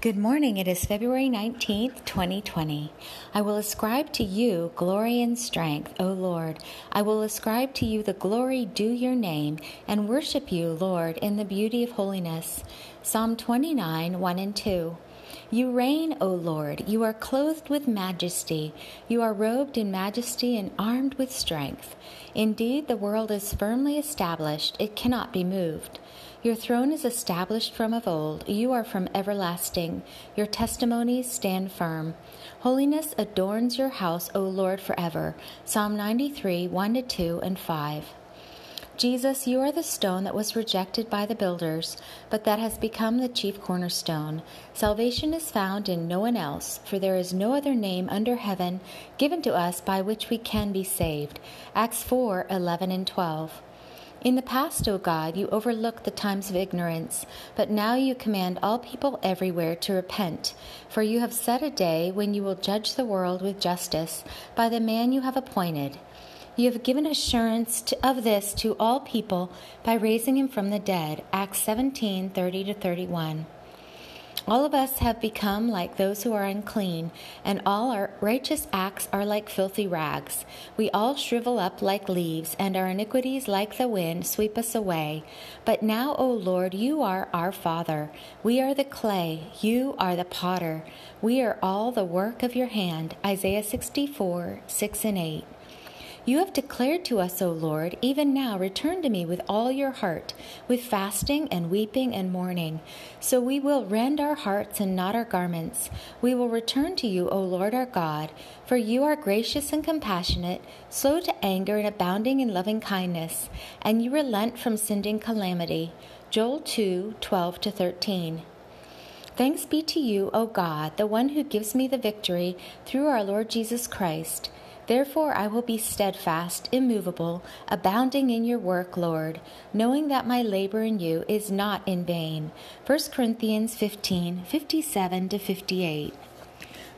Good morning. It is February 19th, 2020. I will ascribe to you glory and strength, O Lord. I will ascribe to you the glory due your name and worship you, Lord, in the beauty of holiness. Psalm 29, 1 and 2. You reign, O Lord. You are clothed with majesty. You are robed in majesty and armed with strength. Indeed, the world is firmly established, it cannot be moved. Your throne is established from of old. You are from everlasting. Your testimonies stand firm. Holiness adorns your house, O Lord, forever. Psalm 93, 1 2 and 5. Jesus, you are the stone that was rejected by the builders, but that has become the chief cornerstone. Salvation is found in no one else, for there is no other name under heaven given to us by which we can be saved. Acts 4 11 and 12. In the past, O God, you overlooked the times of ignorance, but now you command all people everywhere to repent, for you have set a day when you will judge the world with justice by the man you have appointed. You have given assurance to, of this to all people by raising him from the dead. Acts 17 30 to 31. All of us have become like those who are unclean, and all our righteous acts are like filthy rags. We all shrivel up like leaves, and our iniquities, like the wind, sweep us away. But now, O Lord, you are our Father. We are the clay, you are the potter. We are all the work of your hand. Isaiah 64 6 and 8. You have declared to us, O Lord, even now return to me with all your heart, with fasting and weeping and mourning. So we will rend our hearts and not our garments. We will return to you, O Lord our God, for you are gracious and compassionate, slow to anger and abounding in loving kindness, and you relent from sending calamity. Joel 2 12 to 13. Thanks be to you, O God, the one who gives me the victory through our Lord Jesus Christ. Therefore I will be steadfast, immovable, abounding in your work, Lord, knowing that my labor in you is not in vain. 1 Corinthians 15 57 58.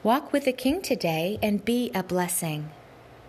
Walk with the King today and be a blessing.